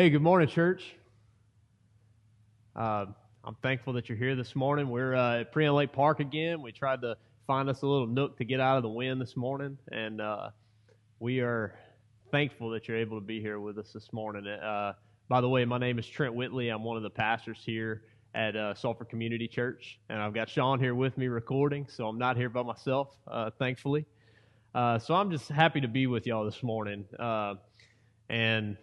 hey, good morning, church. Uh, I'm thankful that you're here this morning. We're uh, at Prien Lake Park again. We tried to find us a little nook to get out of the wind this morning, and uh, we are thankful that you're able to be here with us this morning. Uh, by the way, my name is Trent Whitley. I'm one of the pastors here at uh, Sulphur Community Church, and I've got Sean here with me recording, so I'm not here by myself, uh, thankfully. So I'm just happy to be with y'all this morning. And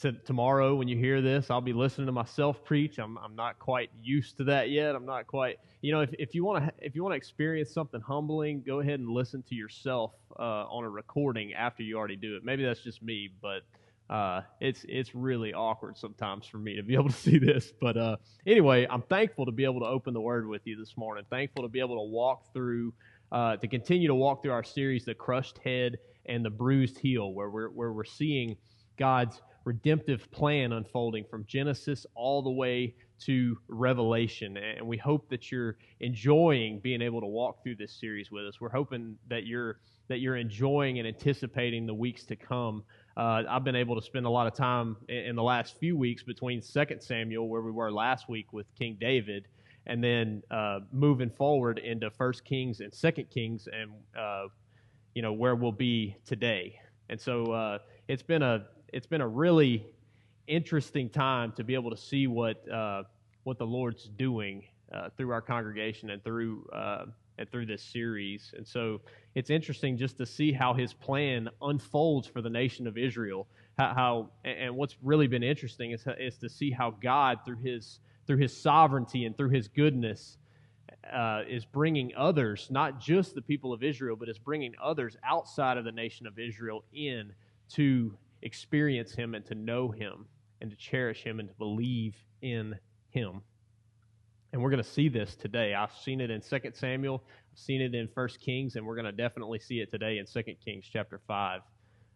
to, tomorrow, when you hear this, I'll be listening to myself preach. I'm, I'm not quite used to that yet. I'm not quite, you know, if, if you want to if you want to experience something humbling, go ahead and listen to yourself uh, on a recording after you already do it. Maybe that's just me, but uh, it's it's really awkward sometimes for me to be able to see this. But uh, anyway, I'm thankful to be able to open the Word with you this morning. Thankful to be able to walk through, uh, to continue to walk through our series, "The Crushed Head and the Bruised Heel," where we're where we're seeing God's redemptive plan unfolding from Genesis all the way to Revelation. And we hope that you're enjoying being able to walk through this series with us. We're hoping that you're that you're enjoying and anticipating the weeks to come. Uh, I've been able to spend a lot of time in, the last few weeks between Second Samuel, where we were last week with King David, and then uh, moving forward into First Kings and Second Kings, and uh, you know where we'll be today. And so uh, it's been a it's been a really interesting time to be able to see what uh, what the Lord's doing uh, through our congregation and through uh, and through this series. And so it's interesting just to see how His plan unfolds for the nation of Israel. How, how and what's really been interesting is is to see how God through His through His sovereignty and through His goodness. Uh, is bringing others, not just the people of Israel, but is bringing others outside of the nation of Israel in to experience Him and to know Him and to cherish Him and to believe in Him. And we're going to see this today. I've seen it in 2 Samuel, I've seen it in 1 Kings, and we're going to definitely see it today in 2 Kings chapter 5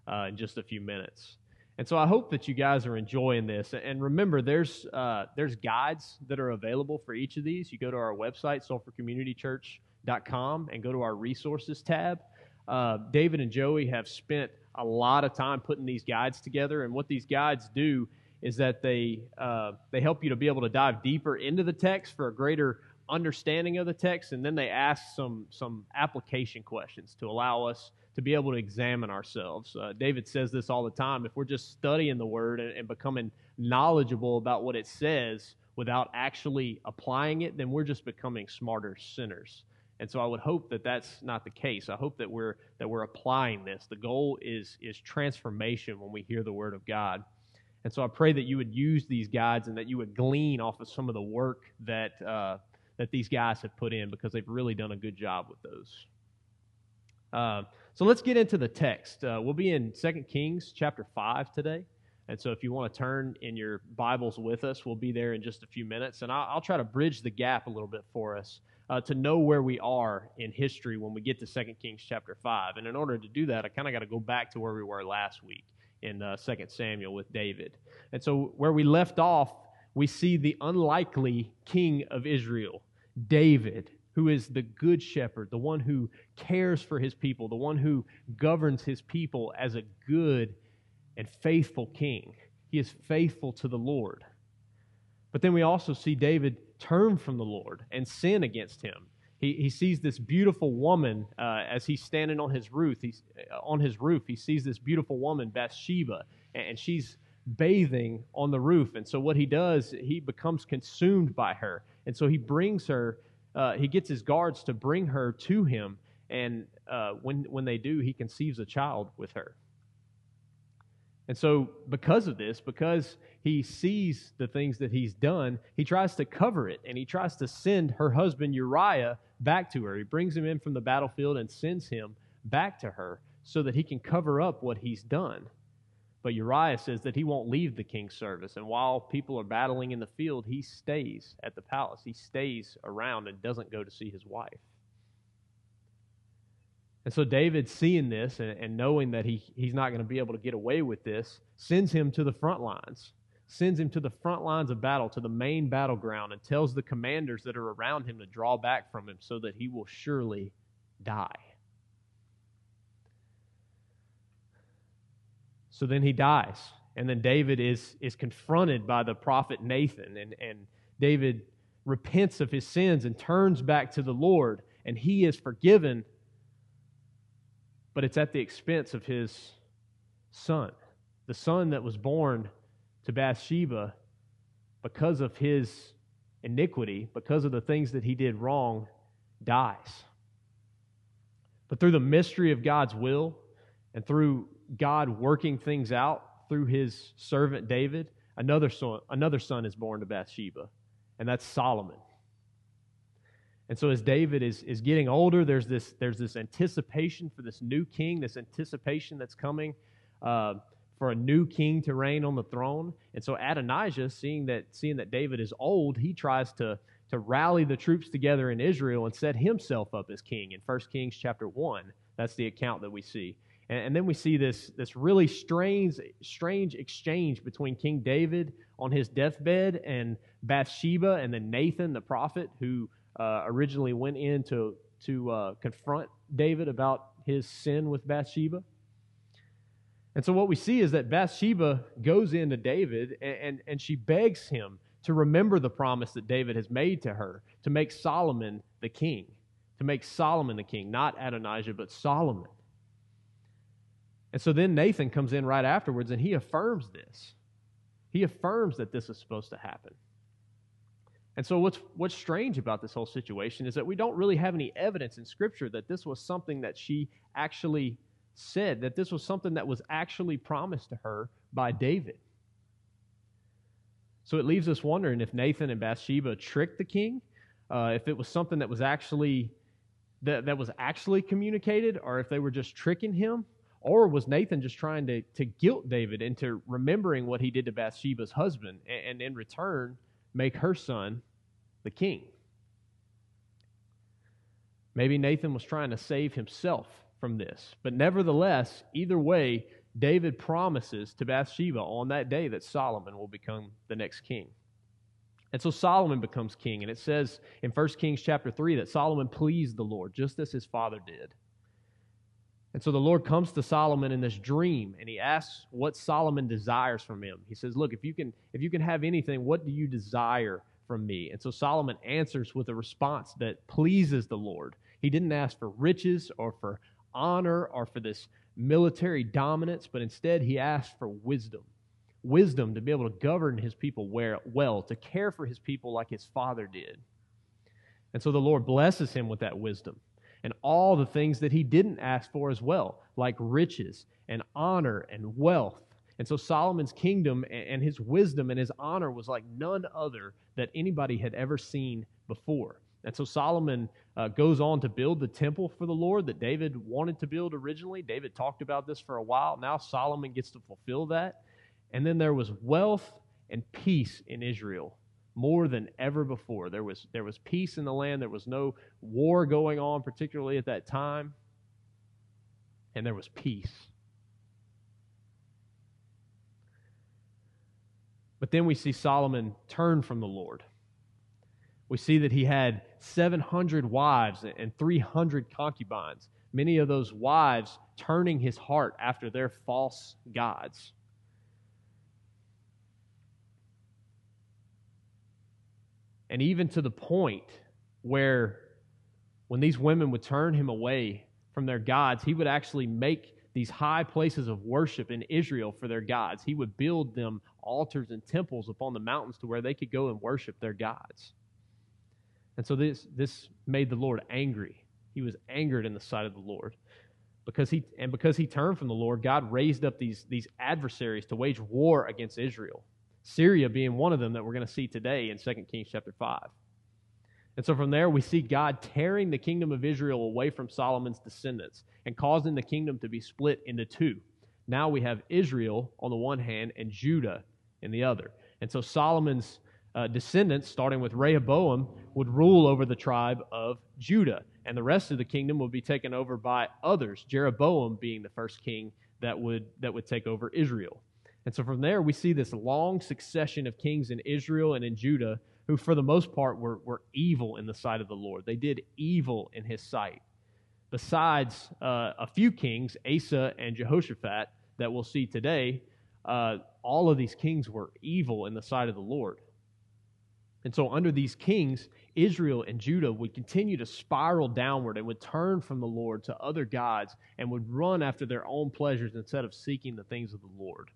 uh, in just a few minutes. And so I hope that you guys are enjoying this. And remember, there's uh, there's guides that are available for each of these. You go to our website, sulphurcommunitychurch.com, and go to our resources tab. Uh, David and Joey have spent a lot of time putting these guides together. And what these guides do is that they uh, they help you to be able to dive deeper into the text for a greater understanding of the text, and then they ask some some application questions to allow us to be able to examine ourselves. Uh, David says this all the time. If we're just studying the Word and, and becoming knowledgeable about what it says without actually applying it, then we're just becoming smarter sinners. And so I would hope that that's not the case. I hope that we're that we're applying this. The goal is is transformation when we hear the word of God. And so I pray that you would use these guides and that you would glean off of some of the work that uh, that these guys have put in because they've really done a good job with those. Uh, so let's get into the text. Uh, we'll be in 2 Kings chapter 5 today. And so if you want to turn in your Bibles with us, we'll be there in just a few minutes. And I'll, I'll try to bridge the gap a little bit for us uh, to know where we are in history when we get to 2 Kings chapter 5. And in order to do that, I kind of got to go back to where we were last week in uh, 2 Samuel with David. And so where we left off, we see the unlikely king of Israel, David, who is the good shepherd, the one who cares for his people, the one who governs his people as a good and faithful king. He is faithful to the Lord. But then we also see David turn from the Lord and sin against him. He, he sees this beautiful woman uh, as he's standing on his roof. He's uh, on his roof. He sees this beautiful woman, Bathsheba, and she's bathing on the roof. And so what he does, he becomes consumed by her, and so he brings her. Uh, he gets his guards to bring her to him, and uh, when when they do, he conceives a child with her. And so, because of this, because he sees the things that he's done, he tries to cover it and he tries to send her husband Uriah back to her. He brings him in from the battlefield and sends him back to her so that he can cover up what he's done. But Uriah says that he won't leave the king's service. And while people are battling in the field, he stays at the palace. He stays around and doesn't go to see his wife. And so David, seeing this and, and knowing that he, he's not going to be able to get away with this, sends him to the front lines, sends him to the front lines of battle, to the main battleground, and tells the commanders that are around him to draw back from him so that he will surely die. So then he dies. And then David is, is confronted by the prophet Nathan, and, and David repents of his sins and turns back to the Lord, and he is forgiven, but it's at the expense of his son. The son that was born to Bathsheba because of his iniquity, because of the things that he did wrong, dies. But through the mystery of God's will and through God working things out through his servant David, another son, another son is born to Bathsheba, and that's Solomon. And so as David is, is getting older, there's this, there's this anticipation for this new king, this anticipation that's coming uh, for a new king to reign on the throne. And so Adonijah, seeing that, seeing that David is old, he tries to, to rally the troops together in Israel and set himself up as king in 1 Kings chapter 1. That's the account that we see. And, and then we see this, this really strange, strange exchange between King David on his deathbed and Bathsheba and then Nathan, the prophet, who uh, originally went in to, to uh, confront David about his sin with Bathsheba. And so what we see is that Bathsheba goes into David and, and, and, she begs him to remember the promise that David has made to her to make Solomon the king, to make Solomon the king, not Adonijah, but Solomon. And so then Nathan comes in right afterwards and he affirms this. He affirms that this is supposed to happen. And so what's what's strange about this whole situation is that we don't really have any evidence in scripture that this was something that she actually said, that this was something that was actually promised to her by David. So it leaves us wondering if Nathan and Bathsheba tricked the king, uh, if it was something that was actually that, that was actually communicated, or if they were just tricking him, or was Nathan just trying to, to guilt David into remembering what he did to Bathsheba's husband and, and in return make her son the king? Maybe Nathan was trying to save himself from this. But nevertheless, either way, David promises to Bathsheba on that day that Solomon will become the next king. And so Solomon becomes king, and it says in 1 Kings chapter 3 that Solomon pleased the Lord, just as his father did. And so the Lord comes to Solomon in this dream and he asks what Solomon desires from him. He says, "Look, if you can if you can have anything, what do you desire from me?" And so Solomon answers with a response that pleases the Lord. He didn't ask for riches or for honor or for this military dominance, but instead he asked for wisdom. Wisdom to be able to govern his people well, to care for his people like his father did. And so the Lord blesses him with that wisdom and all the things that he didn't ask for as well, like riches and honor and wealth. And so Solomon's kingdom and his wisdom and his honor was like none other that anybody had ever seen before. And so Solomon uh, goes on to build the temple for the Lord that David wanted to build originally. David talked about this for a while. Now Solomon gets to fulfill that. And then there was wealth and peace in Israel more than ever before. There was, there was peace in the land. There was no war going on, particularly at that time. And there was peace. But then we see Solomon turn from the Lord. We see that he had 700 wives and 300 concubines, many of those wives turning his heart after their false gods. And even to the point where when these women would turn him away from their gods, he would actually make these high places of worship in Israel for their gods. He would build them altars and temples upon the mountains to where they could go and worship their gods. And so this, this made the Lord angry. He was angered in the sight of the Lord. Because he, and because he turned from the Lord, God raised up these, these adversaries to wage war against Israel. Syria being one of them that we're going to see today in 2 Kings chapter 5. And so from there, we see God tearing the kingdom of Israel away from Solomon's descendants and causing the kingdom to be split into two. Now we have Israel on the one hand and Judah in the other. And so Solomon's uh, descendants, starting with Rehoboam, would rule over the tribe of Judah, and the rest of the kingdom would be taken over by others. Jeroboam being the first king that would that would take over Israel. And so from there, we see this long succession of kings in Israel and in Judah who, for the most part, were, were evil in the sight of the Lord. They did evil in his sight. Besides uh, a few kings, Asa and Jehoshaphat, that we'll see today, uh, all of these kings were evil in the sight of the Lord. And so, under these kings, Israel and Judah would continue to spiral downward and would turn from the Lord to other gods and would run after their own pleasures instead of seeking the things of the Lord.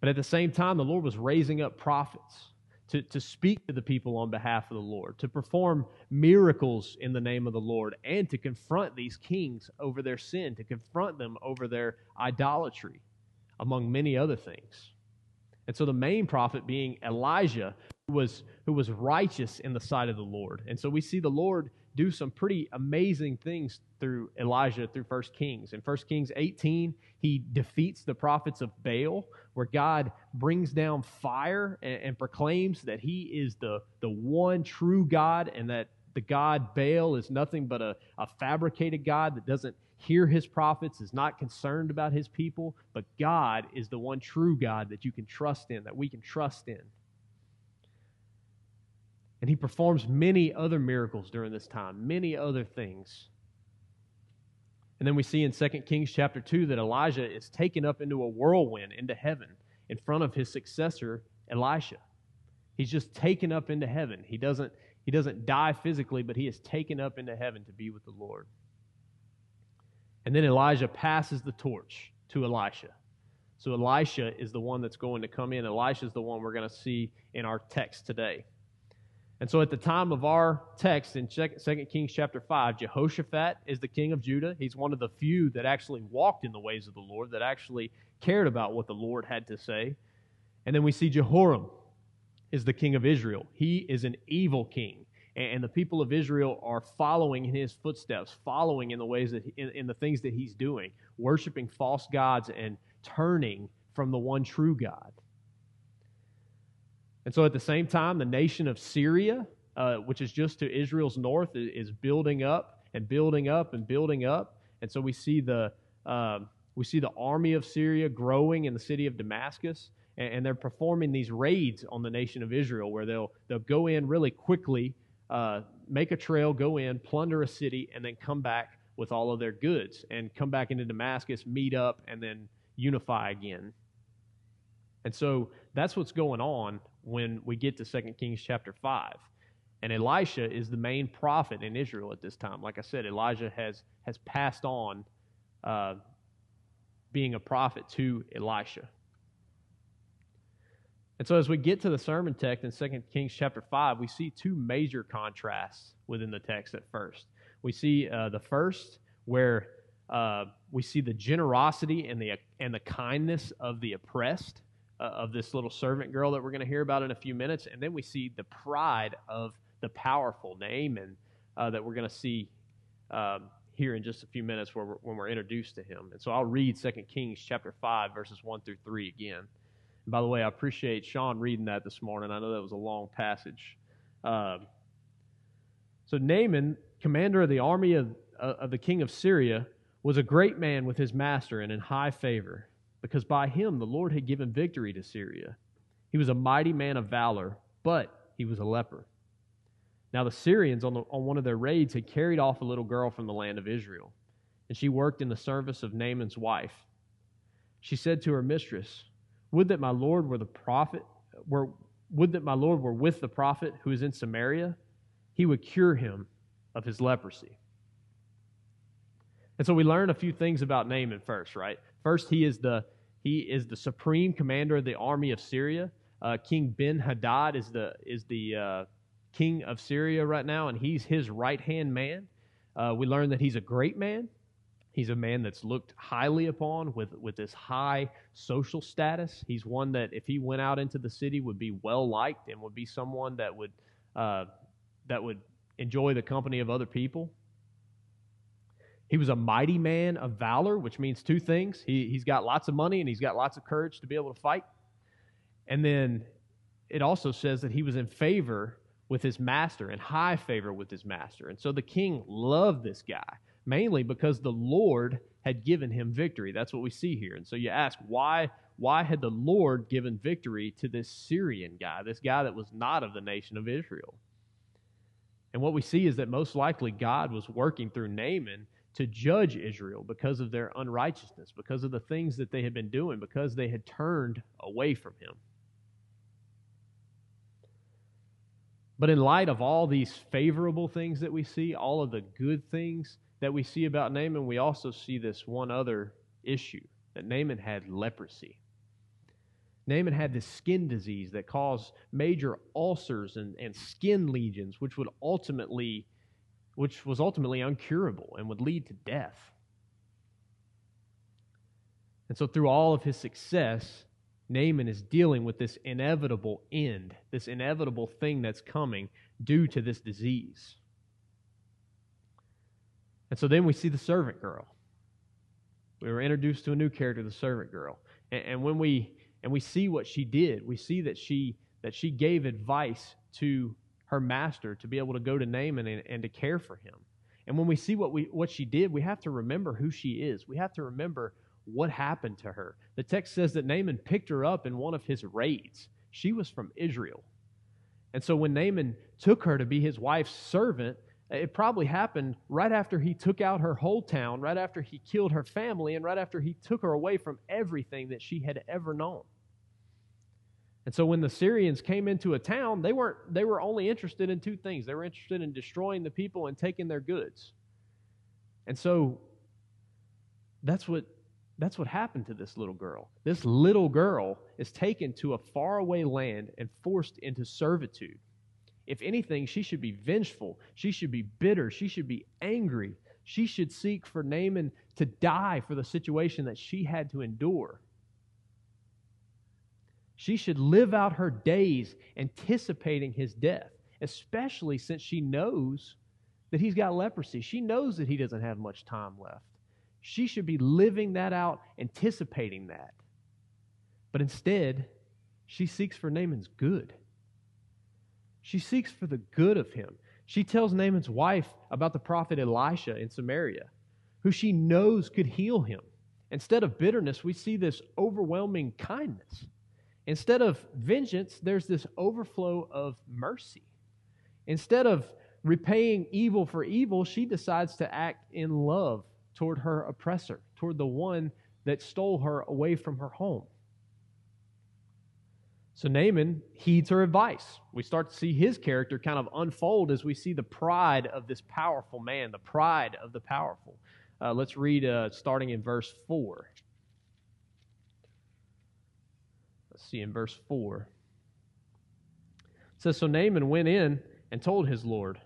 But at the same time, the Lord was raising up prophets to, to speak to the people on behalf of the Lord, to perform miracles in the name of the Lord, and to confront these kings over their sin, to confront them over their idolatry, among many other things. And so the main prophet being Elijah, who was, who was righteous in the sight of the Lord. And so we see the Lord do some pretty amazing things through Elijah through 1 Kings. In 1 Kings 18, he defeats the prophets of Baal, where God brings down fire and, and proclaims that he is the, the one true God and that the God Baal is nothing but a, a fabricated God that doesn't hear his prophets, is not concerned about his people, but God is the one true God that you can trust in, that we can trust in. And he performs many other miracles during this time, many other things. And then we see in 2 Kings chapter 2 that Elijah is taken up into a whirlwind into heaven in front of his successor, Elisha. He's just taken up into heaven. He doesn't, he doesn't die physically, but he is taken up into heaven to be with the Lord. And then Elijah passes the torch to Elisha. So Elisha is the one that's going to come in. Elisha is the one we're going to see in our text today. And so at the time of our text in 2 Kings chapter 5, Jehoshaphat is the king of Judah. He's one of the few that actually walked in the ways of the Lord, that actually cared about what the Lord had to say. And then we see Jehoram is the king of Israel. He is an evil king and the people of Israel are following in his footsteps, following in the ways that in, in, the things that he's doing, worshiping false gods and turning from the one true God. And so, at the same time, the nation of Syria, uh, which is just to Israel's north, is, building up and building up and building up. And so we see the um, we see the army of Syria growing in the city of Damascus, and, and they're performing these raids on the nation of Israel, where they'll they'll go in really quickly uh, make a trail, go in, plunder a city, and then come back with all of their goods and come back into Damascus, meet up, and then unify again. And so that's what's going on when we get to 2 Kings chapter 5. And Elisha is the main prophet in Israel at this time. Like I said, Elijah has, has passed on uh, being a prophet to Elisha. And so, as we get to the sermon text in 2 Kings chapter 5, we see two major contrasts within the text at first. We see uh, the first, where uh, we see the generosity and the, and the kindness of the oppressed, uh, of this little servant girl that we're going to hear about in a few minutes. And then we see the pride of the powerful, Naaman, uh, that we're going to see um, here in just a few minutes we're, when we're introduced to him. And so I'll read 2 Kings chapter 5, verses 1 through 3 again. By the way, I appreciate Sean reading that this morning. I know that was a long passage. Um, so Naaman, commander of the army of, uh, of the king of Syria, was a great man with his master and in high favor, because by him the Lord had given victory to Syria. He was a mighty man of valor, but he was a leper. Now the Syrians on, the, on one of their raids had carried off a little girl from the land of Israel, and she worked in the service of Naaman's wife. She said to her mistress, would that my Lord were the prophet, were, would that my Lord were with the prophet who is in Samaria, he would cure him of his leprosy. And so we learn a few things about Naaman first, right? First, he is the he is the supreme commander of the army of Syria. Uh, king Ben Hadad is the is the uh, king of Syria right now, and he's his right hand man. Uh, we learn that he's a great man. He's a man that's looked highly upon with, with this high social status. He's one that, if he went out into the city, would be well liked and would be someone that would, uh, that would enjoy the company of other people. He was a mighty man of valor, which means two things. He, he's got lots of money and he's got lots of courage to be able to fight. And then it also says that he was in favor with his master, in high favor with his master. And so the king loved this guy mainly because the Lord had given him victory. That's what we see here. And so you ask, why, why had the Lord given victory to this Syrian guy, this guy that was not of the nation of Israel? And what we see is that most likely God was working through Naaman to judge Israel because of their unrighteousness, because of the things that they had been doing, because they had turned away from him. But in light of all these favorable things that we see, all of the good things that we see about Naaman, we also see this one other issue that Naaman had leprosy. Naaman had this skin disease that caused major ulcers and, and skin lesions, which would ultimately, which was ultimately uncurable and would lead to death. And so, through all of his success, Naaman is dealing with this inevitable end, this inevitable thing that's coming due to this disease. And so then we see the servant girl. We were introduced to a new character, the servant girl. And, and when we and we see what she did. We see that she that she gave advice to her master to be able to go to Naaman and, and to care for him. And when we see what we what she did, we have to remember who she is. We have to remember what happened to her. The text says that Naaman picked her up in one of his raids. She was from Israel. And so when Naaman took her to be his wife's servant, it probably happened right after he took out her whole town, right after he killed her family, and right after he took her away from everything that she had ever known. And so when the Syrians came into a town, they weren't they were only interested in two things. They were interested in destroying the people and taking their goods. And so that's what that's what happened to this little girl. This little girl is taken to a faraway land and forced into servitude. If anything, she should be vengeful. She should be bitter. She should be angry. She should seek for Naaman to die for the situation that she had to endure. She should live out her days anticipating his death, especially since she knows that he's got leprosy. She knows that he doesn't have much time left. She should be living that out, anticipating that. But instead, she seeks for Naaman's good. She seeks for the good of him. She tells Naaman's wife about the prophet Elisha in Samaria, who she knows could heal him. Instead of bitterness, we see this overwhelming kindness. Instead of vengeance, there's this overflow of mercy. Instead of repaying evil for evil, she decides to act in love toward her oppressor, toward the one that stole her away from her home. So Naaman heeds her advice. We start to see his character kind of unfold as we see the pride of this powerful man, the pride of the powerful. Uh, let's read uh, starting in verse 4. Let's see in verse 4. It says So Naaman went in and told his Lord,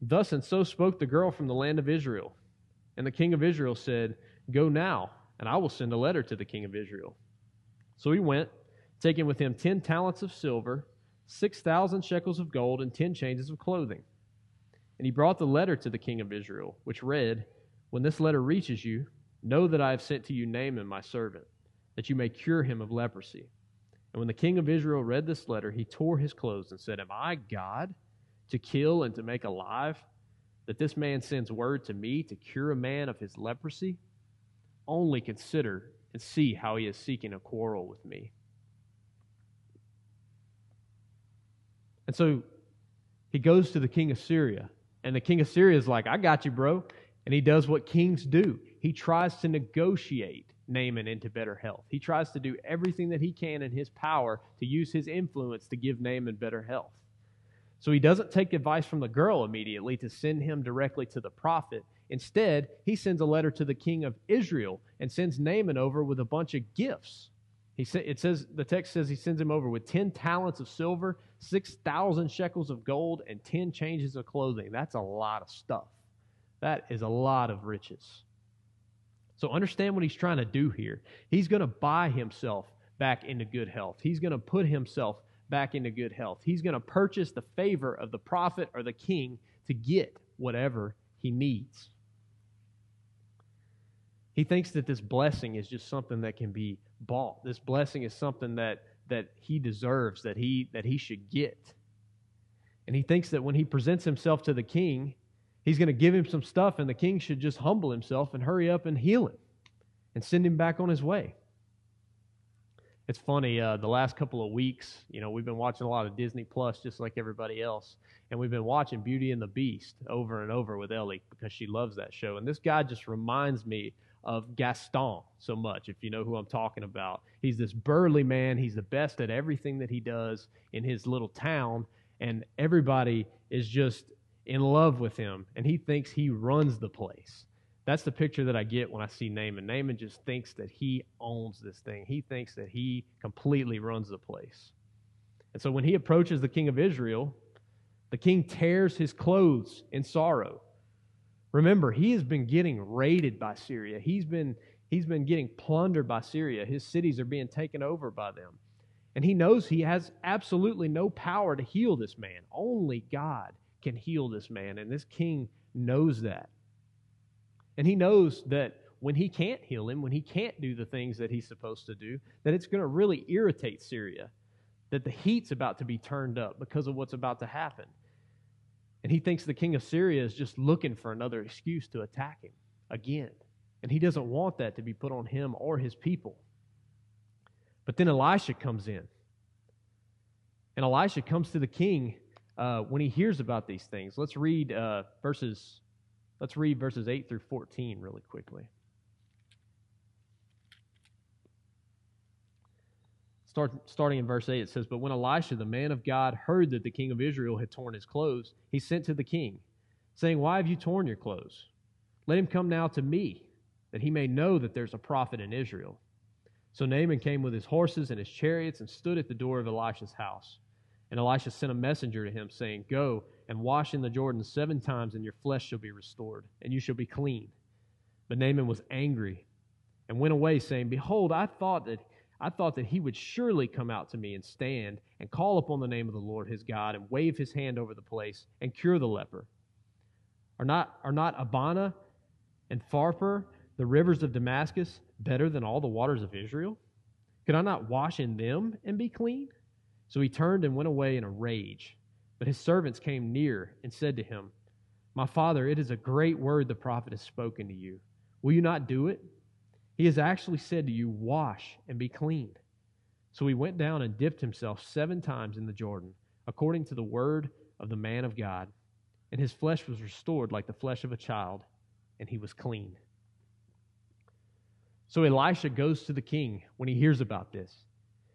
Thus and so spoke the girl from the land of Israel. And the king of Israel said, Go now, and I will send a letter to the king of Israel. So he went, taking with him ten talents of silver, six thousand shekels of gold, and ten changes of clothing. And he brought the letter to the king of Israel, which read, When this letter reaches you, know that I have sent to you Naaman, my servant that you may cure him of leprosy. And when the king of Israel read this letter, he tore his clothes and said, Am I God to kill and to make alive? That this man sends word to me to cure a man of his leprosy? Only consider and see how he is seeking a quarrel with me. And so he goes to the king of Syria, and the king of Syria is like, I got you, bro. And he does what kings do he tries to negotiate Naaman into better health. He tries to do everything that he can in his power to use his influence to give Naaman better health. So he doesn't take advice from the girl immediately to send him directly to the prophet. Instead, he sends a letter to the king of Israel and sends Naaman over with a bunch of gifts. He sa- it says the text says he sends him over with 10 talents of silver, 6,000 shekels of gold, and 10 changes of clothing. That's a lot of stuff. That is a lot of riches. So understand what he's trying to do here. He's going to buy himself back into good health. He's going to put himself back into good health. He's going to purchase the favor of the prophet or the king to get whatever he needs. He thinks that this blessing is just something that can be bought. This blessing is something that that he deserves, that he that he should get. And he thinks that when he presents himself to the king, He's going to give him some stuff, and the king should just humble himself and hurry up and heal him and send him back on his way. It's funny, uh, the last couple of weeks, you know, we've been watching a lot of Disney Plus just like everybody else. And we've been watching Beauty and the Beast over and over with Ellie because she loves that show. And this guy just reminds me of Gaston so much, if you know who I'm talking about. He's this burly man. He's the best at everything that he does in his little town. And everybody is just in love with him. And he thinks he runs the place. That's the picture that I get when I see Naaman. Naaman just thinks that he owns this thing. He thinks that he completely runs the place. And so when he approaches the king of Israel, the king tears his clothes in sorrow. Remember, he has been getting raided by Syria. He's been, he's been getting plundered by Syria. His cities are being taken over by them. And he knows he has absolutely no power to heal this man. Only God can heal this man. And this king knows that. And he knows that when he can't heal him, when he can't do the things that he's supposed to do, that it's going to really irritate Syria, that the heat's about to be turned up because of what's about to happen. And he thinks the king of Syria is just looking for another excuse to attack him again. And he doesn't want that to be put on him or his people. But then Elisha comes in. And Elisha comes to the king uh, when he hears about these things. Let's read uh, verses Let's read verses 8 through 14 really quickly. Start, starting in verse 8, it says, But when Elisha, the man of God, heard that the king of Israel had torn his clothes, he sent to the king, saying, Why have you torn your clothes? Let him come now to me, that he may know that there's a prophet in Israel. So Naaman came with his horses and his chariots and stood at the door of Elisha's house. And Elisha sent a messenger to him, saying, Go and wash in the Jordan seven times, and your flesh shall be restored, and you shall be clean. But Naaman was angry and went away, saying, Behold, I thought that I thought that he would surely come out to me and stand and call upon the name of the Lord his God and wave his hand over the place and cure the leper. Are not, are not Abana and Pharpar, the rivers of Damascus, better than all the waters of Israel? Could I not wash in them and be clean? So he turned and went away in a rage. But his servants came near and said to him, My father, it is a great word the prophet has spoken to you. Will you not do it? He has actually said to you, Wash and be clean. So he went down and dipped himself seven times in the Jordan, according to the word of the man of God. And his flesh was restored like the flesh of a child, and he was clean. So Elisha goes to the king when he hears about this.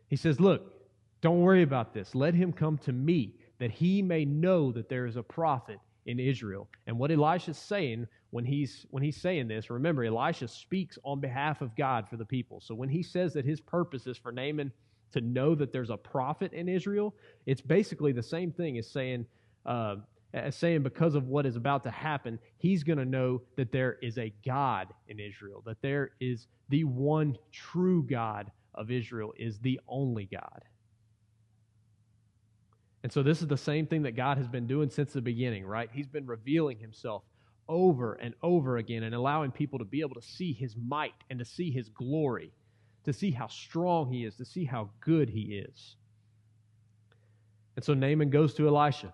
He says, Look, don't worry about this. Let him come to me, that he may know that there is a prophet in Israel. And what Elisha's saying when he's when he's saying this, remember Elisha speaks on behalf of God for the people. So when he says that his purpose is for Naaman to know that there's a prophet in Israel, it's basically the same thing as saying uh, as saying because of what is about to happen, he's going to know that there is a God in Israel, that there is the one true God of Israel is the only God. And so this is the same thing that God has been doing since the beginning, right? He's been revealing himself over and over again and allowing people to be able to see his might and to see his glory, to see how strong he is, to see how good he is. And so Naaman goes to Elisha.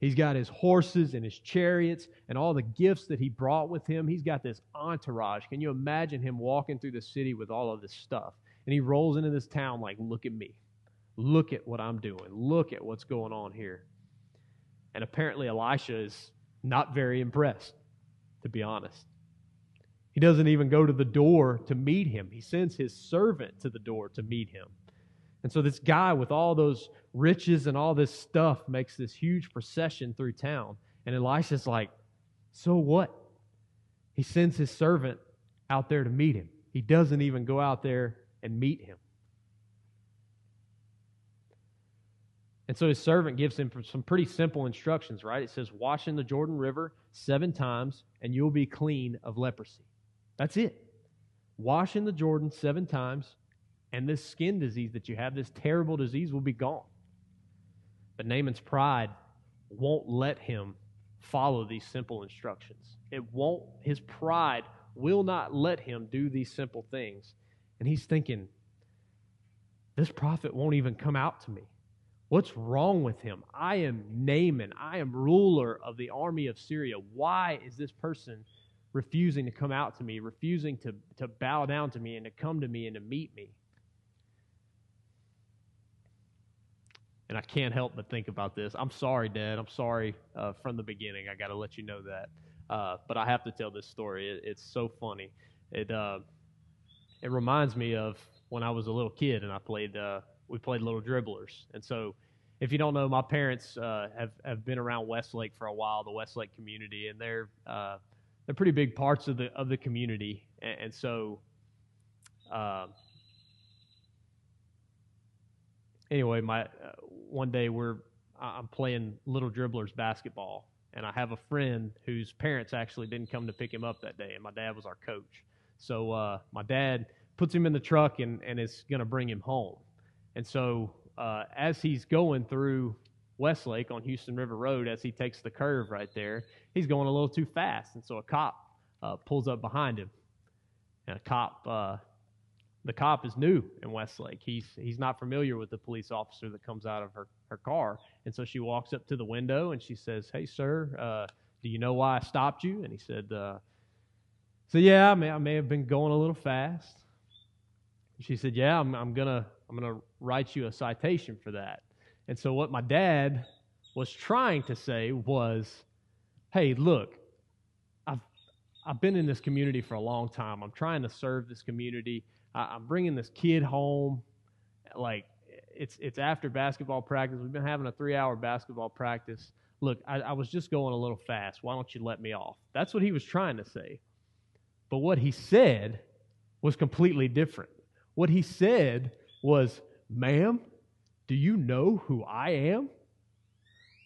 He's got his horses and his chariots and all the gifts that he brought with him. He's got this entourage. Can you imagine him walking through the city with all of this stuff? And he rolls into this town like, look at me. Look at what I'm doing. Look at what's going on here. And apparently, Elisha is not very impressed, to be honest. He doesn't even go to the door to meet him, he sends his servant to the door to meet him. And so, this guy with all those riches and all this stuff makes this huge procession through town. And Elisha's like, So what? He sends his servant out there to meet him. He doesn't even go out there and meet him. And so his servant gives him some pretty simple instructions, right? It says, Wash in the Jordan River seven times, and you'll be clean of leprosy. That's it. Wash in the Jordan seven times, and this skin disease that you have, this terrible disease, will be gone. But Naaman's pride won't let him follow these simple instructions. It won't, his pride will not let him do these simple things. And he's thinking, this prophet won't even come out to me. What's wrong with him? I am Naaman. I am ruler of the army of Syria. Why is this person refusing to come out to me, refusing to, to bow down to me and to come to me and to meet me? and I can't help but think about this. I'm sorry, Dad. I'm sorry uh, from the beginning. I got to let you know that. Uh, but I have to tell this story. It, it's so funny. It uh, it reminds me of when I was a little kid and I played. Uh, we played little dribblers, and so if you don't know, my parents uh, have have been around Westlake for a while, the Westlake community, and they're uh, they're pretty big parts of the of the community, and, and so. Uh, anyway, my uh, one day we're I'm playing little dribblers basketball, and I have a friend whose parents actually didn't come to pick him up that day, and my dad was our coach. So uh, my dad puts him in the truck and, and is going to bring him home. And so uh, as he's going through Westlake on Houston River Road, as he takes the curve right there, he's going a little too fast. And so a cop uh, pulls up behind him. And a cop uh, the cop is new in Westlake. He's he's not familiar with the police officer that comes out of her, her car. And so she walks up to the window and she says, Hey, sir, uh, do you know why I stopped you? And he said, uh, so yeah, I may, I may have been going a little fast. She said, Yeah, I'm, I'm gonna I'm gonna write you a citation for that. And so what my dad was trying to say was, Hey, look, I've I've been in this community for a long time. I'm trying to serve this community. I'm bringing this kid home. Like it's it's after basketball practice. We've been having a three hour basketball practice. Look, I, I was just going a little fast. Why don't you let me off? That's what he was trying to say. But what he said was completely different. What he said was, Ma'am, do you know who I am?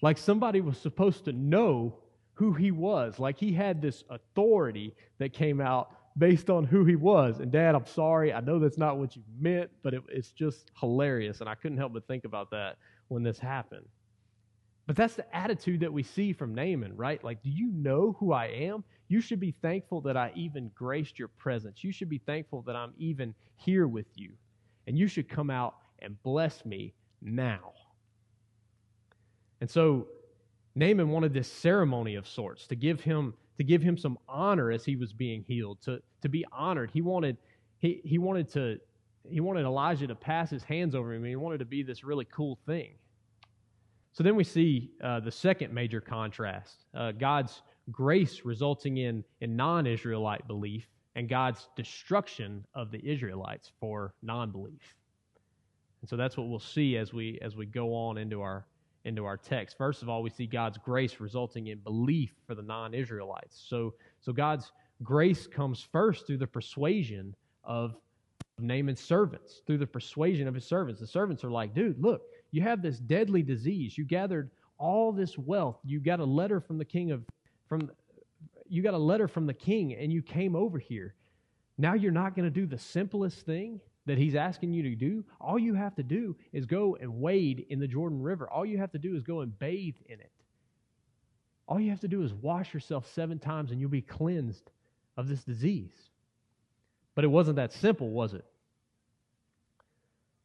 Like somebody was supposed to know who he was. Like he had this authority that came out based on who he was. And dad, I'm sorry. I know that's not what you meant, but it, it's just hilarious. And I couldn't help but think about that when this happened. But that's the attitude that we see from Naaman, right? Like, do you know who I am? You should be thankful that I even graced your presence. You should be thankful that I'm even here with you. And you should come out and bless me now. And so Naaman wanted this ceremony of sorts to give him to give him some honor as he was being healed, to, to be honored. He wanted, he, he wanted to he wanted Elijah to pass his hands over him. He wanted to be this really cool thing. So then we see uh, the second major contrast uh, God's grace resulting in, in non Israelite belief and God's destruction of the Israelites for non belief. And so that's what we'll see as we, as we go on into our, into our text. First of all, we see God's grace resulting in belief for the non Israelites. So, so God's grace comes first through the persuasion of Naaman's servants, through the persuasion of his servants. The servants are like, dude, look, you have this deadly disease. You gathered all this wealth. You got a letter from the king of, from, you got a letter from the king and you came over here. Now you're not going to do the simplest thing that he's asking you to do, all you have to do is go and wade in the Jordan River. All you have to do is go and bathe in it. All you have to do is wash yourself seven times and you'll be cleansed of this disease. But it wasn't that simple, was it?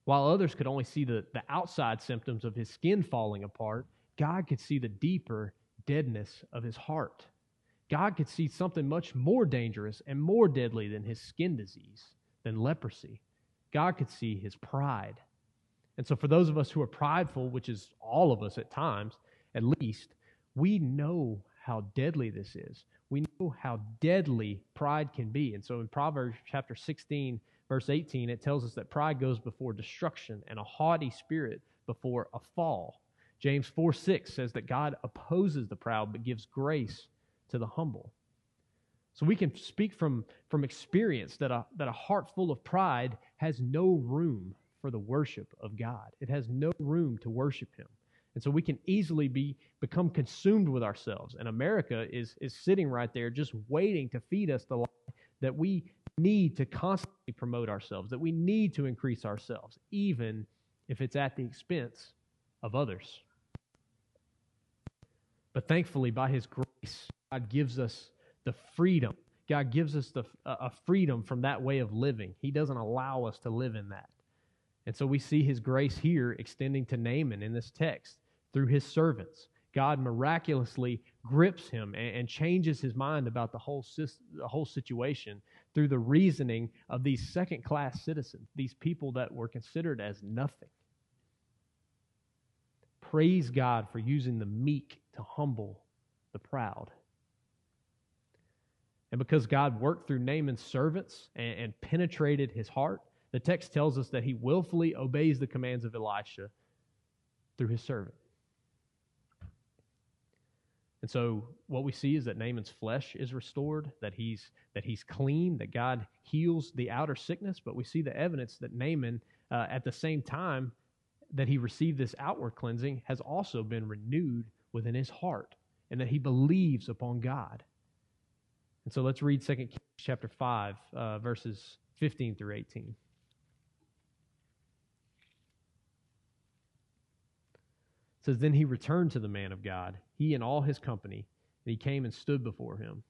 While others could only see the, the outside symptoms of his skin falling apart, God could see the deeper deadness of his heart. God could see something much more dangerous and more deadly than his skin disease, than leprosy. God could see his pride. And so, for those of us who are prideful, which is all of us at times, at least, we know how deadly this is. We know how deadly pride can be. And so, in Proverbs chapter 16, verse 18, it tells us that pride goes before destruction and a haughty spirit before a fall. James 4 6 says that God opposes the proud but gives grace to the humble. So we can speak from, from experience that a, that a heart full of pride has no room for the worship of God. It has no room to worship Him. And so we can easily be become consumed with ourselves. And America is, is sitting right there just waiting to feed us the lie that we need to constantly promote ourselves, that we need to increase ourselves, even if it's at the expense of others. But thankfully, by His grace, God gives us the freedom. God gives us the, a freedom from that way of living. He doesn't allow us to live in that. And so we see his grace here extending to Naaman in this text through his servants. God miraculously grips him and, and changes his mind about the whole, the whole situation through the reasoning of these second class citizens, these people that were considered as nothing. praise God for using the meek to humble the proud. And because God worked through Naaman's servants and, and, penetrated his heart, the text tells us that he willfully obeys the commands of Elisha through his servant. And so what we see is that Naaman's flesh is restored, that he's that he's clean, that God heals the outer sickness, but we see the evidence that Naaman uh, at the same time that he received this outward cleansing has also been renewed within his heart and that he believes upon God. And so let's read 2 Kings chapter 5 uh, verses 15 through 18. It says, Then he returned to the man of God, he and all his company, and he came and stood before him.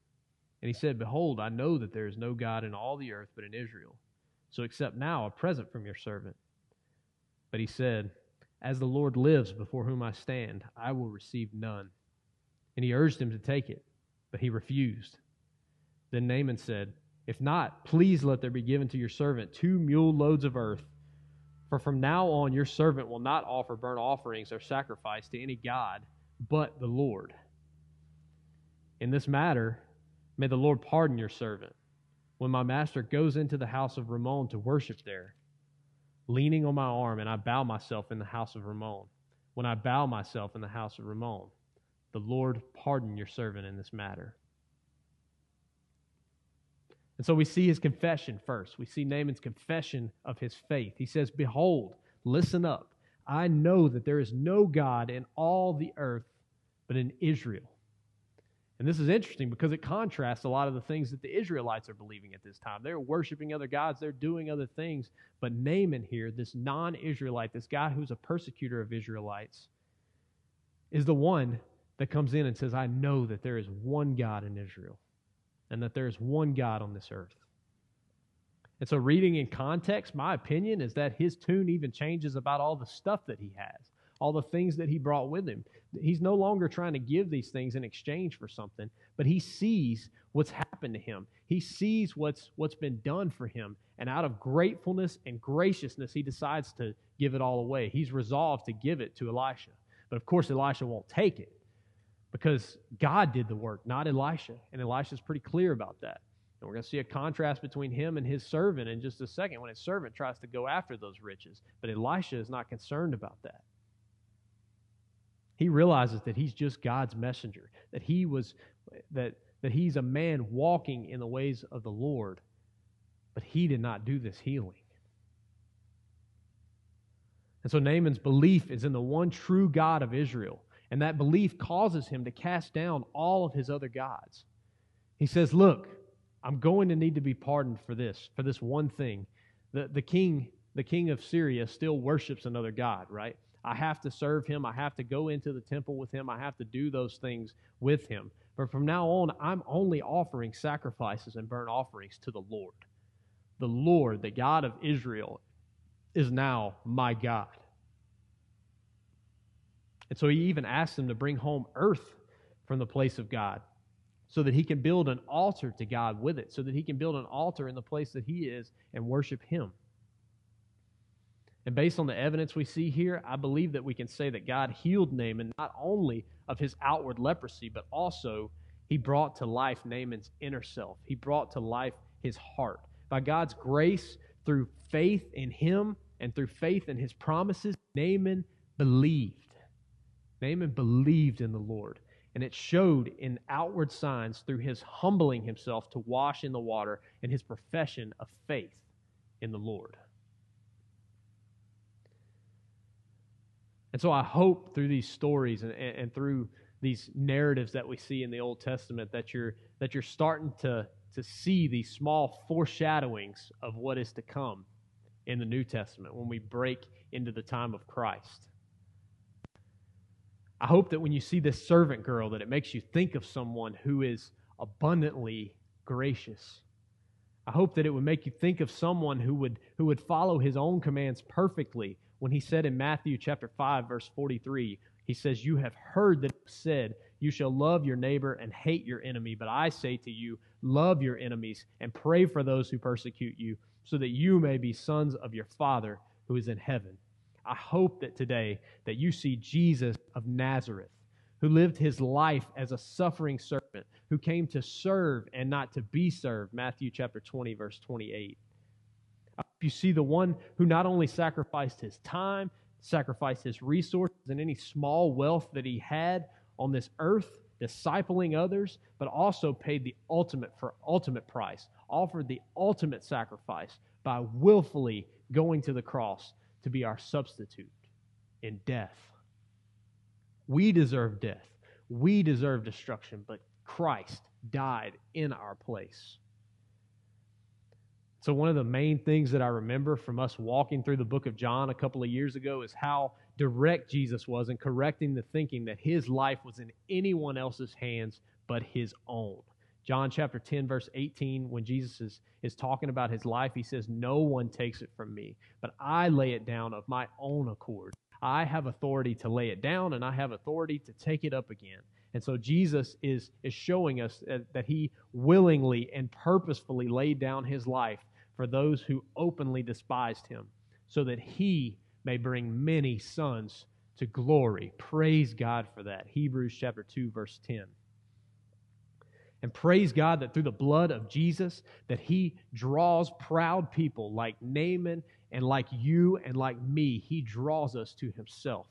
And he said, Behold, I know that there is no God in all the earth but in Israel. So accept now a present from your servant. But he said, As the Lord lives before whom I stand, I will receive none. And he urged him to take it, but he refused. Then Naaman said, If not, please let there be given to your servant two mule loads of earth for from now on, your servant will not offer burnt offerings or sacrifice to any God but the Lord. In this matter, may the Lord pardon your servant when my master goes into the house of Rimmon to worship there, leaning on my arm, and I bow myself in the house of Rimmon. When I bow myself in the house of Rimmon, the Lord pardon your servant in this matter. And so we see his confession first. We see Naaman's confession of his faith. He says, Behold, listen up. I know that there is no God in all the earth but in Israel. And this is interesting because it contrasts a lot of the things that the Israelites are believing at this time. They're worshiping other gods, they're doing other things. But Naaman here, this non Israelite, this guy who's a persecutor of Israelites, is the one that comes in and says, I know that there is one God in Israel and that there is one God on this earth. And so, reading in context, my opinion is that his tune even changes about all the stuff that he has, all the things that he brought with him. He's no longer trying to give these things in exchange for something, but he sees what's happened to him. He sees what's, what's been done for him. And out of gratefulness and graciousness, he decides to give it all away. He's resolved to give it to Elisha. But of course, Elisha won't take it because God did the work, not Elisha. And Elisha's pretty clear about that. And we're going to see a contrast between him and his servant in just a second when his servant tries to go after those riches. But Elisha is not concerned about that. He realizes that he's just God's messenger, that he was that that he's a man walking in the ways of the Lord, but he did not do this healing. And so Naaman's belief is in the one true God of Israel and that belief causes him to cast down all of his other gods. He says, Look, I'm going to need to be pardoned for this, for this one thing. The, the king, the king of Syria still worships another God, right? I have to serve him. I have to go into the temple with him. I have to do those things with him. But from now on, I'm only offering sacrifices and burnt offerings to the Lord. The Lord, the God of Israel, is now my God. And so he even asks them to bring home earth from the place of God so that he can build an altar to God with it, so that he can build an altar in the place that he is and worship him. And based on the evidence we see here, I believe that we can say that God healed Naaman not only of his outward leprosy, but also he brought to life Naaman's inner self. He brought to life his heart. By God's grace, through faith in him and through faith in his promises, Naaman believed. Naaman believed in the Lord, and it showed in outward signs through his humbling himself to wash in the water and his profession of faith in the Lord. And so I hope through these stories and, and, and, through these narratives that we see in the Old Testament that you're that you're starting to, to see these small foreshadowings of what is to come in the New Testament when we break into the time of Christ. I hope that when you see this servant girl that it makes you think of someone who is abundantly gracious. I hope that it would make you think of someone who would who would follow his own commands perfectly. When he said in Matthew chapter 5 verse 43 he says you have heard that said you shall love your neighbor and hate your enemy. But I say to you love your enemies and pray for those who persecute you so that you may be sons of your father who is in heaven I hope that today that you see Jesus of Nazareth, who lived his life as a suffering servant, who came to serve and not to be served. Matthew chapter 20, verse 28. I hope You see the one who not only sacrificed his time, sacrificed his resources and any small wealth that he had on this earth, discipling others, but also paid the ultimate for ultimate price, offered the ultimate sacrifice by willfully going to the cross to be our substitute in death. We deserve death. We deserve destruction, but Christ died in our place. So, one of the main things that I remember from us walking through the book of John a couple of years ago is how direct Jesus was in correcting the thinking that his life was in anyone else's hands but his own. John chapter 10, verse 18, when Jesus is, is talking about his life, he says, No one takes it from me, but I lay it down of my own accord. I have authority to lay it down, and I have authority to take it up again. And so Jesus is, is showing us that, that he willingly and purposefully laid down his life for those who openly despised him, so that he may bring many sons to glory. Praise God for that. Hebrews chapter 2 verse 10. And praise God that through the blood of Jesus that he draws proud people like Naaman and like you and like me, he draws us to himself.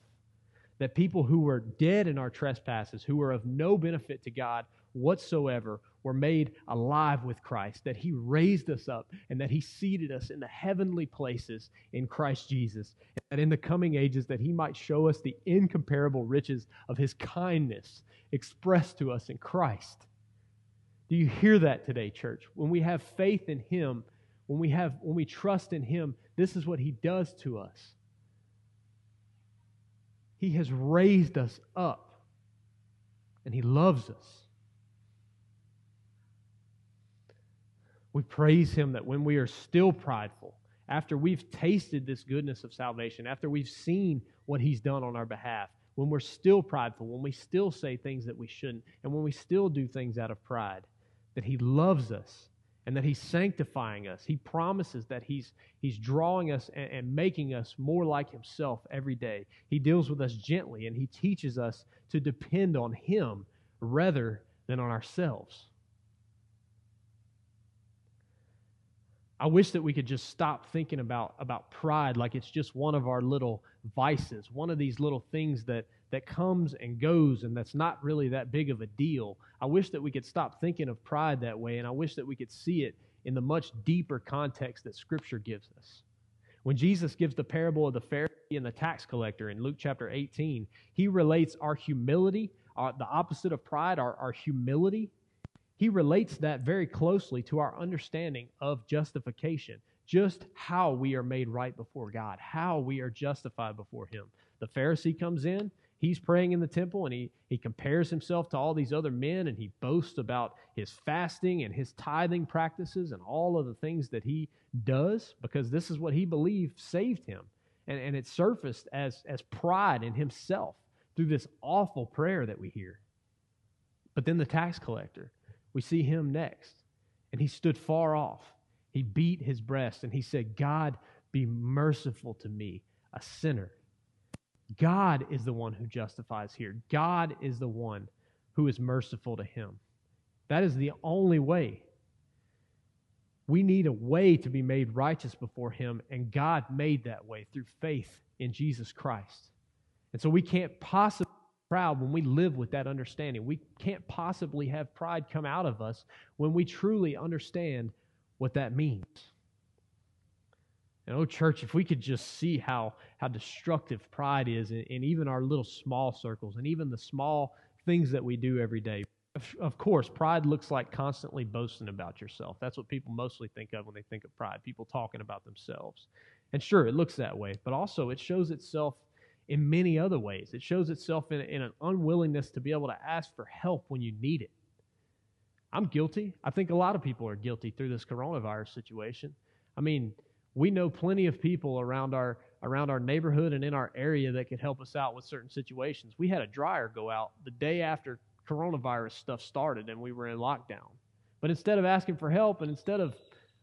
That people who were dead in our trespasses, who were of no benefit to God whatsoever, were made alive with Christ, that he raised us up, and that he seated us in the heavenly places in Christ Jesus, and that in the coming ages that he might show us the incomparable riches of his kindness expressed to us in Christ. Do you hear that today, church? When we have faith in him, when we have when we trust in him, this is what he does to us. He has raised us up and he loves us. We praise Him that when we are still prideful, after we've tasted this goodness of salvation, after we've seen what He's done on our behalf, when we're still prideful, when we still say things that we shouldn't, and when we still do things out of pride, that He loves us and that He's sanctifying us. He promises that He's, he's drawing us and, and making us more like Himself every day. He deals with us gently and He teaches us to depend on Him rather than on ourselves. I wish that we could just stop thinking about, about pride like it's just one of our little vices, one of these little things that, that comes and goes and that's not really that big of a deal. I wish that we could stop thinking of pride that way, and I wish that we could see it in the much deeper context that Scripture gives us. When Jesus gives the parable of the Pharisee and the tax collector in Luke chapter 18, he relates our humility, our, the opposite of pride, our, our humility, he relates that very closely to our understanding of justification, just how we are made right before God, how we are justified before Him. The Pharisee comes in, he's praying in the temple, and he, he compares himself to all these other men, and he boasts about his fasting and his tithing practices and all of the things that he does because this is what he believed saved him. And, and it surfaced as, as pride in himself through this awful prayer that we hear. But then the tax collector, we see him next. And he stood far off. He beat his breast and he said, God, be merciful to me, a sinner. God is the one who justifies here. God is the one who is merciful to him. That is the only way. We need a way to be made righteous before him, and God made that way through faith in Jesus Christ. And so we can't possibly proud when we live with that understanding. We can't possibly have pride come out of us when we truly understand what that means. And oh, church, if we could just see how, how destructive pride is in, in even our little small circles and even the small things that we do every day. Of, of course, pride looks like constantly boasting about yourself. That's what people mostly think of when they think of pride, people talking about themselves. And sure, it looks that way, but also it shows itself in many other ways. It shows itself in, in an unwillingness to be able to ask for help when you need it. I'm guilty. I think a lot of people are guilty through this coronavirus situation. I mean, we know plenty of people around our around our neighborhood and in our area that could help us out with certain situations. We had a dryer go out the day after coronavirus stuff started and we were in lockdown. But instead of asking for help and instead of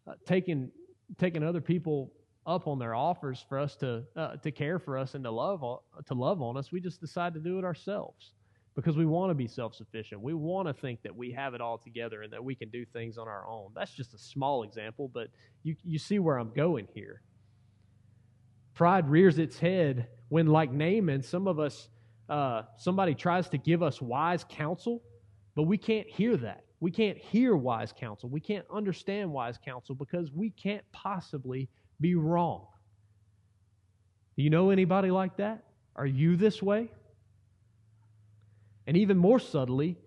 uh, taking taking other people up on their offers for us to uh, to care for us and to love to love on us. We just decide to do it ourselves because we want to be self-sufficient. We want to think that we have it all together and that we can do things on our own. That's just a small example, but you you see where I'm going here. Pride rears its head when, like Naaman, some of us uh, somebody tries to give us wise counsel, but we can't hear that. We can't hear wise counsel. We can't understand wise counsel because we can't possibly be wrong. Do you know anybody like that? Are you this way? And even more subtly,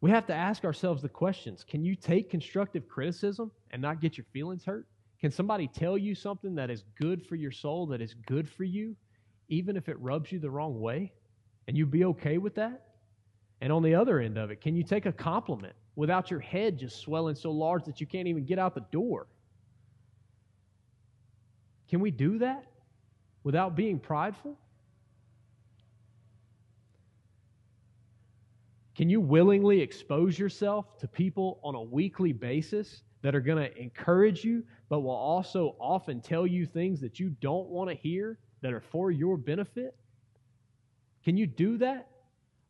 we have to ask ourselves the questions Can you take constructive criticism and not get your feelings hurt? Can somebody tell you something that is good for your soul, that is good for you, even if it rubs you the wrong way? And you be okay with that? And on the other end of it, can you take a compliment without your head just swelling so large that you can't even get out the door? Can we do that without being prideful? Can you willingly expose yourself to people on a weekly basis that are going to encourage you, but will also often tell you things that you don't want to hear that are for your benefit? Can you do that?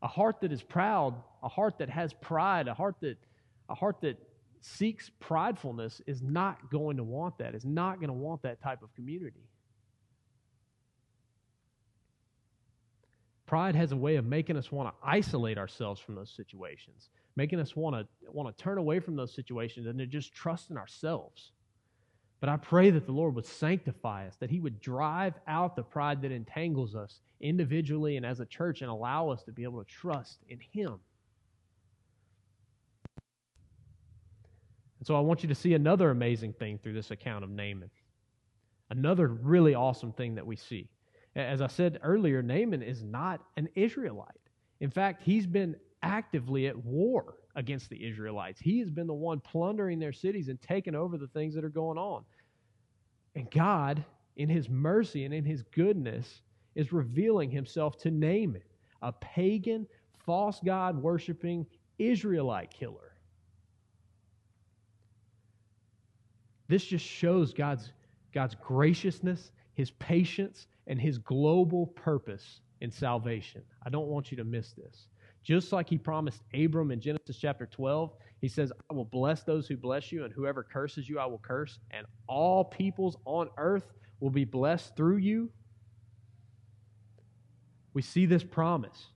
A heart that is proud, a heart that has pride, a heart that a heart that seeks pridefulness is not going to want that, is not going to want that type of community. Pride has a way of making us want to isolate ourselves from those situations, making us want to want to turn away from those situations and to just trust in ourselves. But I pray that the Lord would sanctify us, that He would drive out the pride that entangles us individually and as a church and allow us to be able to trust in Him. And so I want you to see another amazing thing through this account of Naaman. Another really awesome thing that we see. As I said earlier, Naaman is not an Israelite. In fact, he's been actively at war against the Israelites. He has been the one plundering their cities and taking over the things that are going on. And God, in his mercy and in his goodness, is revealing himself to Naaman, a pagan, false God worshiping Israelite killer. This just shows God's, God's graciousness, his patience, and his global purpose in salvation. I don't want you to miss this. Just like he promised Abram in Genesis chapter 12, he says, I will bless those who bless you, and whoever curses you, I will curse, and all peoples on earth will be blessed through you. We see this promise.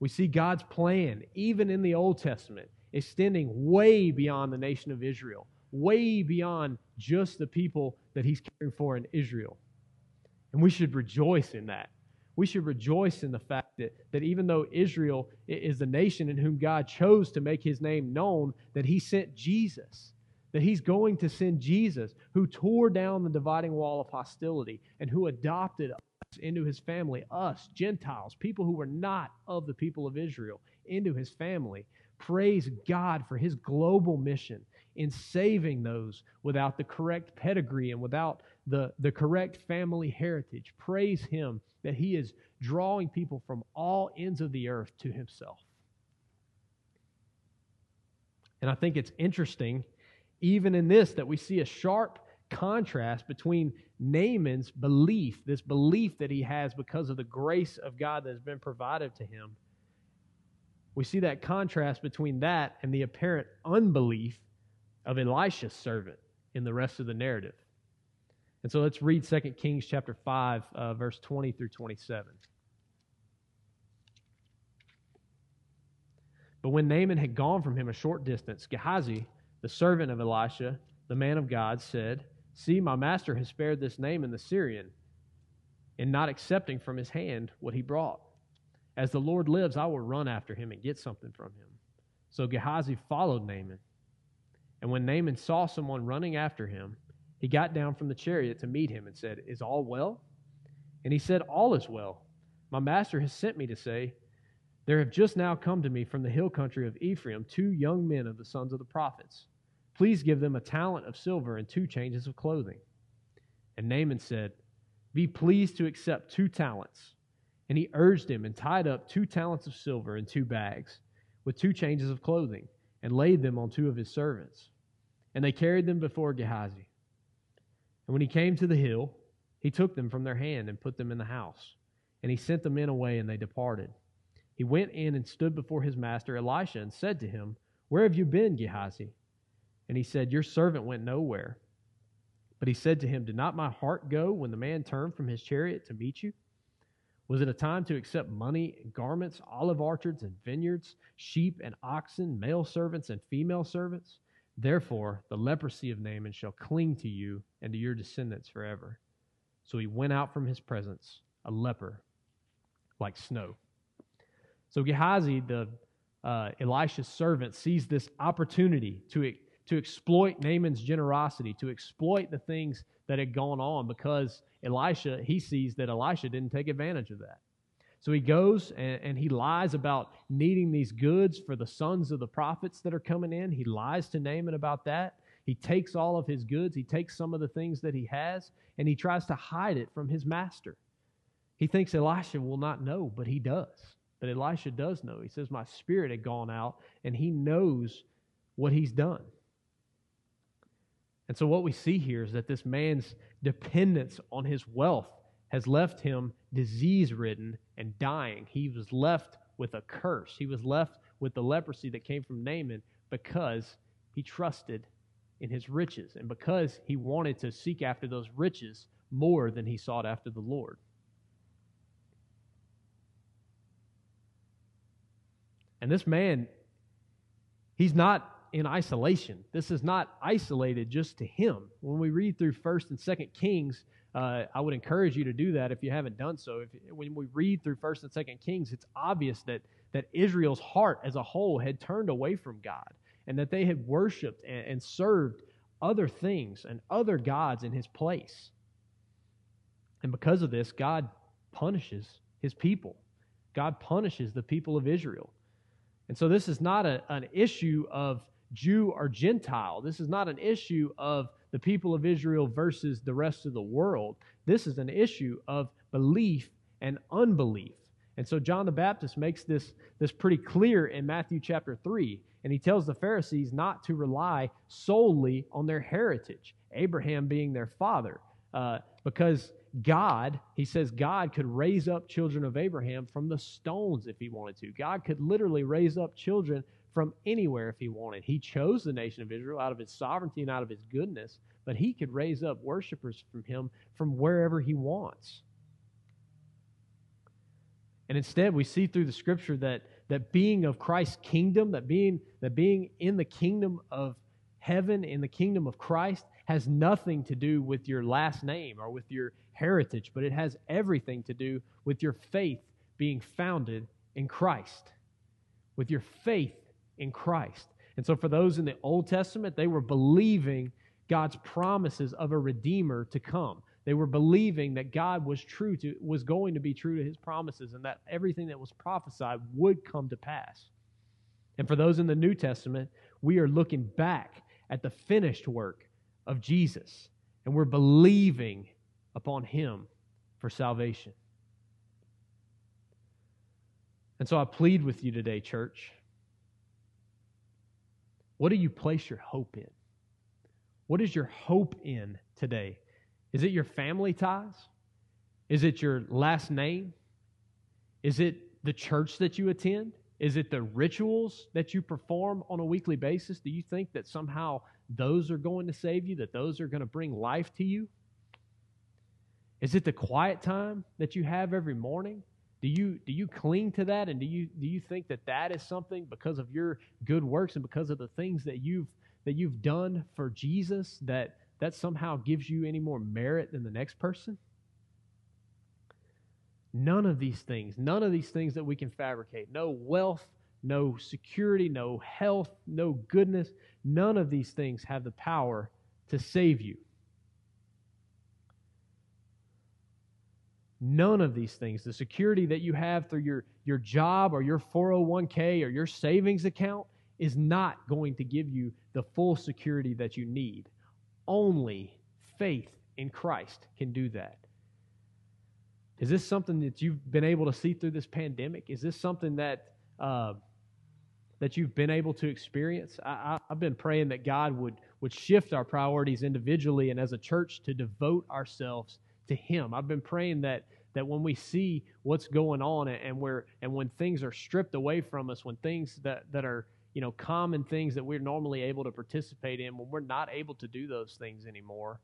We see God's plan, even in the Old Testament, extending way beyond the nation of Israel, way beyond just the people that he's caring for in Israel. And we should rejoice in that. We should rejoice in the fact that, that even though Israel is the nation in whom God chose to make his name known, that he sent Jesus, that he's going to send Jesus, who tore down the dividing wall of hostility and who adopted us into his family, us, Gentiles, people who were not of the people of Israel, into his family. Praise God for his global mission in saving those without the correct pedigree and without the, the correct family heritage. Praise Him that He is drawing people from all ends of the earth to Himself. And I think it's interesting, even in this, that we see a sharp contrast between Naaman's belief, this belief that he has because of the grace of God that has been provided to him. We see that contrast between that and the apparent unbelief of Elisha's servant in the rest of the narrative. And so let's read 2 Kings chapter 5, uh, verse 20 through 27. But when Naaman had gone from him a short distance, Gehazi, the servant of Elisha, the man of God, said, See, my master has spared this Naaman the Syrian in not accepting from his hand what he brought. As the Lord lives, I will run after him and get something from him. So Gehazi followed Naaman. And when Naaman saw someone running after him, he got down from the chariot to meet him and said, Is all well? And he said, All is well. My master has sent me to say, There have just now come to me from the hill country of Ephraim two young men of the sons of the prophets. Please give them a talent of silver and two changes of clothing. And Naaman said, Be pleased to accept two talents. And he urged him and tied up two talents of silver in two bags with two changes of clothing and laid them on two of his servants. And they carried them before Gehazi. And when he came to the hill, He took them from their hand and put them in the house. And he sent the men away, and they departed. He went in and stood before his master Elisha and said to him, Where have you been, Gehazi? And he said, Your servant went nowhere. But he said to him, Did not my heart go when the man turned from his chariot to meet you? Was it a time to accept money, garments, olive orchards, and vineyards, sheep and oxen, male servants and female servants? Therefore, the leprosy of Naaman shall cling to you and to your descendants forever. So he went out from his presence, a leper, like snow. So Gehazi, the uh, Elisha's servant, sees this opportunity to, to exploit Naaman's generosity, to exploit the things that had gone on because Elisha, he sees that Elisha didn't take advantage of that. So he goes and, and, he lies about needing these goods for the sons of the prophets that are coming in. He lies to Naaman about that. He takes all of his goods, he takes some of the things that he has, and he tries to hide it from his master. He thinks Elisha will not know, but he does. But Elisha does know. He says, My spirit had gone out, and he knows what he's done. And so, what we see here is that this man's dependence on his wealth has left him disease ridden and dying. He was left with a curse. He was left with the leprosy that came from Naaman because he trusted in his riches and because he wanted to seek after those riches more than he sought after the Lord. And this man, he's not in isolation. This is not isolated just to him. When we read through 1st and 2nd Kings, uh, I would encourage you to do that if you haven't done so. If, when we read through 1st and 2nd Kings, it's obvious that, that Israel's heart as a whole had turned away from God and that they had worshiped and, and served other things and other gods in his place. And because of this, God punishes his people. God punishes the people of Israel. And so this is not a, an issue of Jew or Gentile. This is not an issue of the people of Israel versus the rest of the world. This is an issue of belief and unbelief. And so John the Baptist makes this, this pretty clear in Matthew chapter 3. And he tells the Pharisees not to rely solely on their heritage, Abraham being their father, uh, because God, he says, God could raise up children of Abraham from the stones if he wanted to. God could literally raise up children from anywhere if he wanted. He chose the nation of Israel out of his sovereignty and out of his goodness, but he could raise up worshipers from him from wherever he wants. And instead, we see through the scripture that, that being of Christ's kingdom, that being, that being in the kingdom of heaven, in the kingdom of Christ, has nothing to do with your last name or with your heritage, but it has everything to do with your faith being founded in Christ, with your faith in Christ. And so, for those in the Old Testament, they were believing God's promises of a Redeemer to come. They were believing that God was true to was going to be true to his promises and that everything that was prophesied would come to pass. And for those in the New Testament, we are looking back at the finished work of Jesus and we're believing upon him for salvation. And so I plead with you today, church. What do you place your hope in? What is your hope in today? Is it your family ties? Is it your last name? Is it the church that you attend? Is it the rituals that you perform on a weekly basis? Do you think that somehow those are going to save you, that those are going to bring life to you? Is it the quiet time that you have every morning? Do you do you cling to that and do you do you think that that is something because of your good works and because of the things that you've that you've done for Jesus that that somehow gives you any more merit than the next person? None of these things, none of these things that we can fabricate, no wealth, no security, no health, no goodness, none of these things have the power to save you. None of these things, the security that you have through your, your job or your 401k or your savings account, is not going to give you the full security that you need. Only faith in Christ can do that. Is this something that you've been able to see through this pandemic? Is this something that uh, that you've been able to experience? I, have been praying that God would would shift our priorities individually and as a church to devote ourselves to Him. I've been praying that that when we see what's going on and where and when things are stripped away from us, when things that, that are you know common things that we're normally able to participate in, when we're not able to do those things anymore,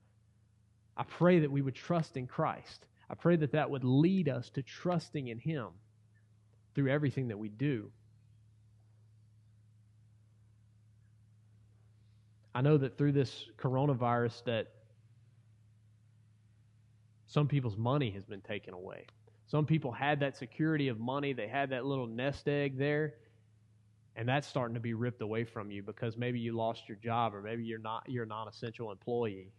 I pray that we would trust in Christ. I pray that that would lead us to trusting in Him through everything that we do. I know that through this coronavirus that some people's money has been taken away. Some people had that security of money, they had that little nest egg there, and that's starting to be ripped away from you because maybe you lost your job or maybe you're not you're a non-essential employee.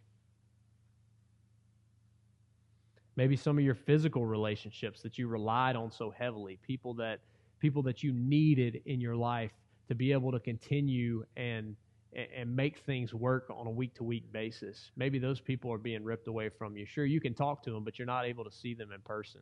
Maybe some of your physical relationships that you relied on so heavily, people that people that you needed in your life to be able to continue and and make things work on a week to week basis. Maybe those people are being ripped away from you. Sure, you can talk to them, but you're not able to see them in person.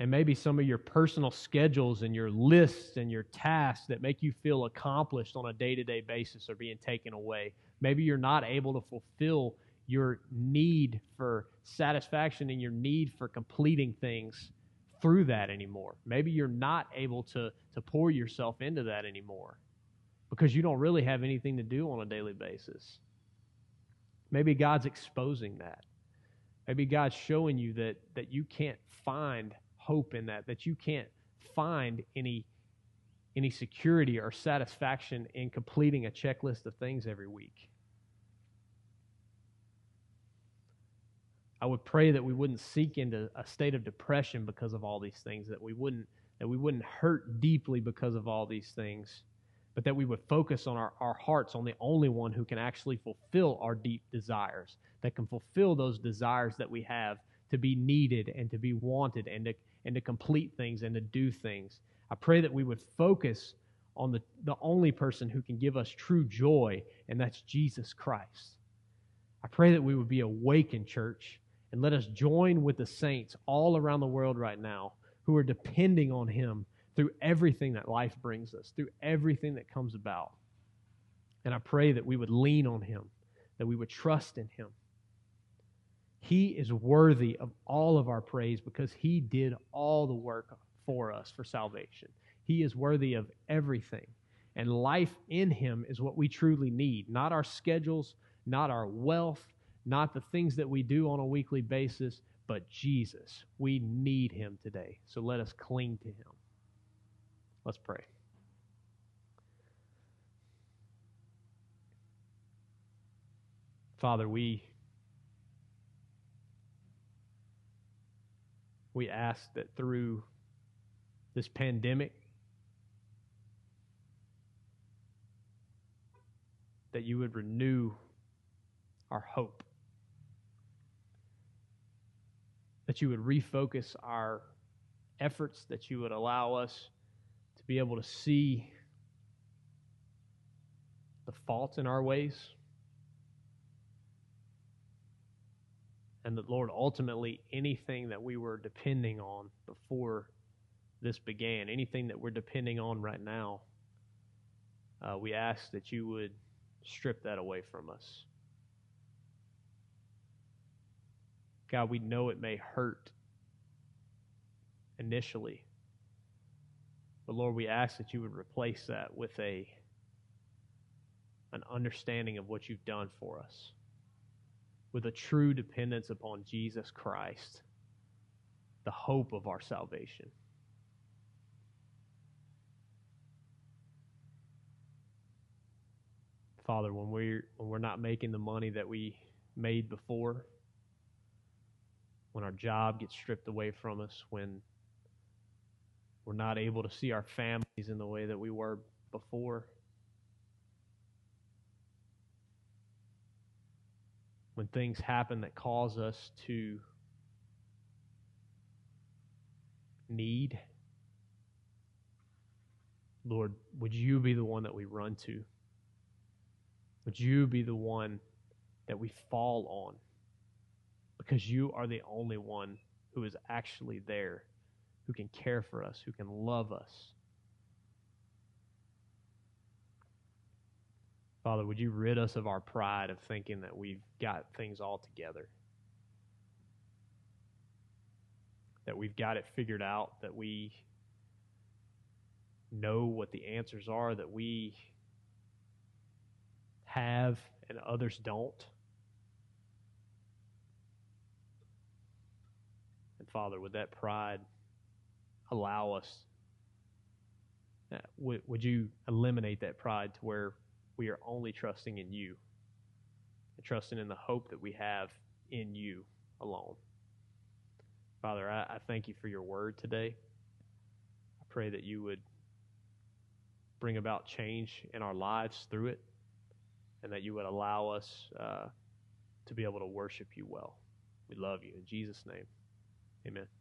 And maybe some of your personal schedules and your lists and your tasks that make you feel accomplished on a day to day basis are being taken away. Maybe you're not able to fulfill your need for satisfaction and your need for completing things through that anymore. Maybe you're not able to, to pour yourself into that anymore because you don't really have anything to do on a daily basis. Maybe God's exposing that. Maybe God's showing you that, that you can't find hope in that, that you can't find any, any security or satisfaction in completing a checklist of things every week. I would pray that we wouldn't sink into a state of depression because of all these things, that we wouldn't that we wouldn't hurt deeply because of all these things, but that we would focus on our, our hearts on the only one who can actually fulfill our deep desires, that can fulfill those desires that we have to be needed and to be wanted and to and to complete things and to do things. I pray that we would focus on the, the only person who can give us true joy, and that's Jesus Christ. I pray that we would be awakened, church, and let us join with the saints all around the world right now who are depending on Him through everything that life brings us, through everything that comes about. And I pray that we would lean on Him, that we would trust in Him. He is worthy of all of our praise because He did all the work for us for salvation. He is worthy of everything. And life in Him is what we truly need, not our schedules, not our wealth, not the things that we do on a weekly basis, but Jesus. We need him today. So let us cling to him. Let's pray. Father, we we ask that through this pandemic that you would renew our hope that you would refocus our efforts, that you would allow us to be able to see the faults in our ways. And that, Lord, ultimately, anything that we were depending on before this began, anything that we're depending on right now, uh, we ask that you would strip that away from us. God, we know it may hurt initially. But Lord, we ask that you would replace that with a an understanding of what you've done for us, with a true dependence upon Jesus Christ, the hope of our salvation. Father, when we're when we're not making the money that we made before, when our job gets stripped away from us, when we're not able to see our families in the way that we were before. When things happen that cause us to need, Lord, would you be the one that we run to? Would you be the one that we fall on? Because you are the only one who is actually there, who can care for us, who can love us. Father, would you rid us of our pride of thinking that we've got things all together? That we've got it figured out, that we know what the answers are, that we have and others don't. Father, would that pride allow us? Uh, would, would you eliminate that pride to where we are only trusting in you and trusting in the hope that we have in you alone? Father, I, I thank you for your word today. I pray that you would bring about change in our lives through it and that you would allow us uh, to be able to worship you well. We love you. In Jesus' name, amen.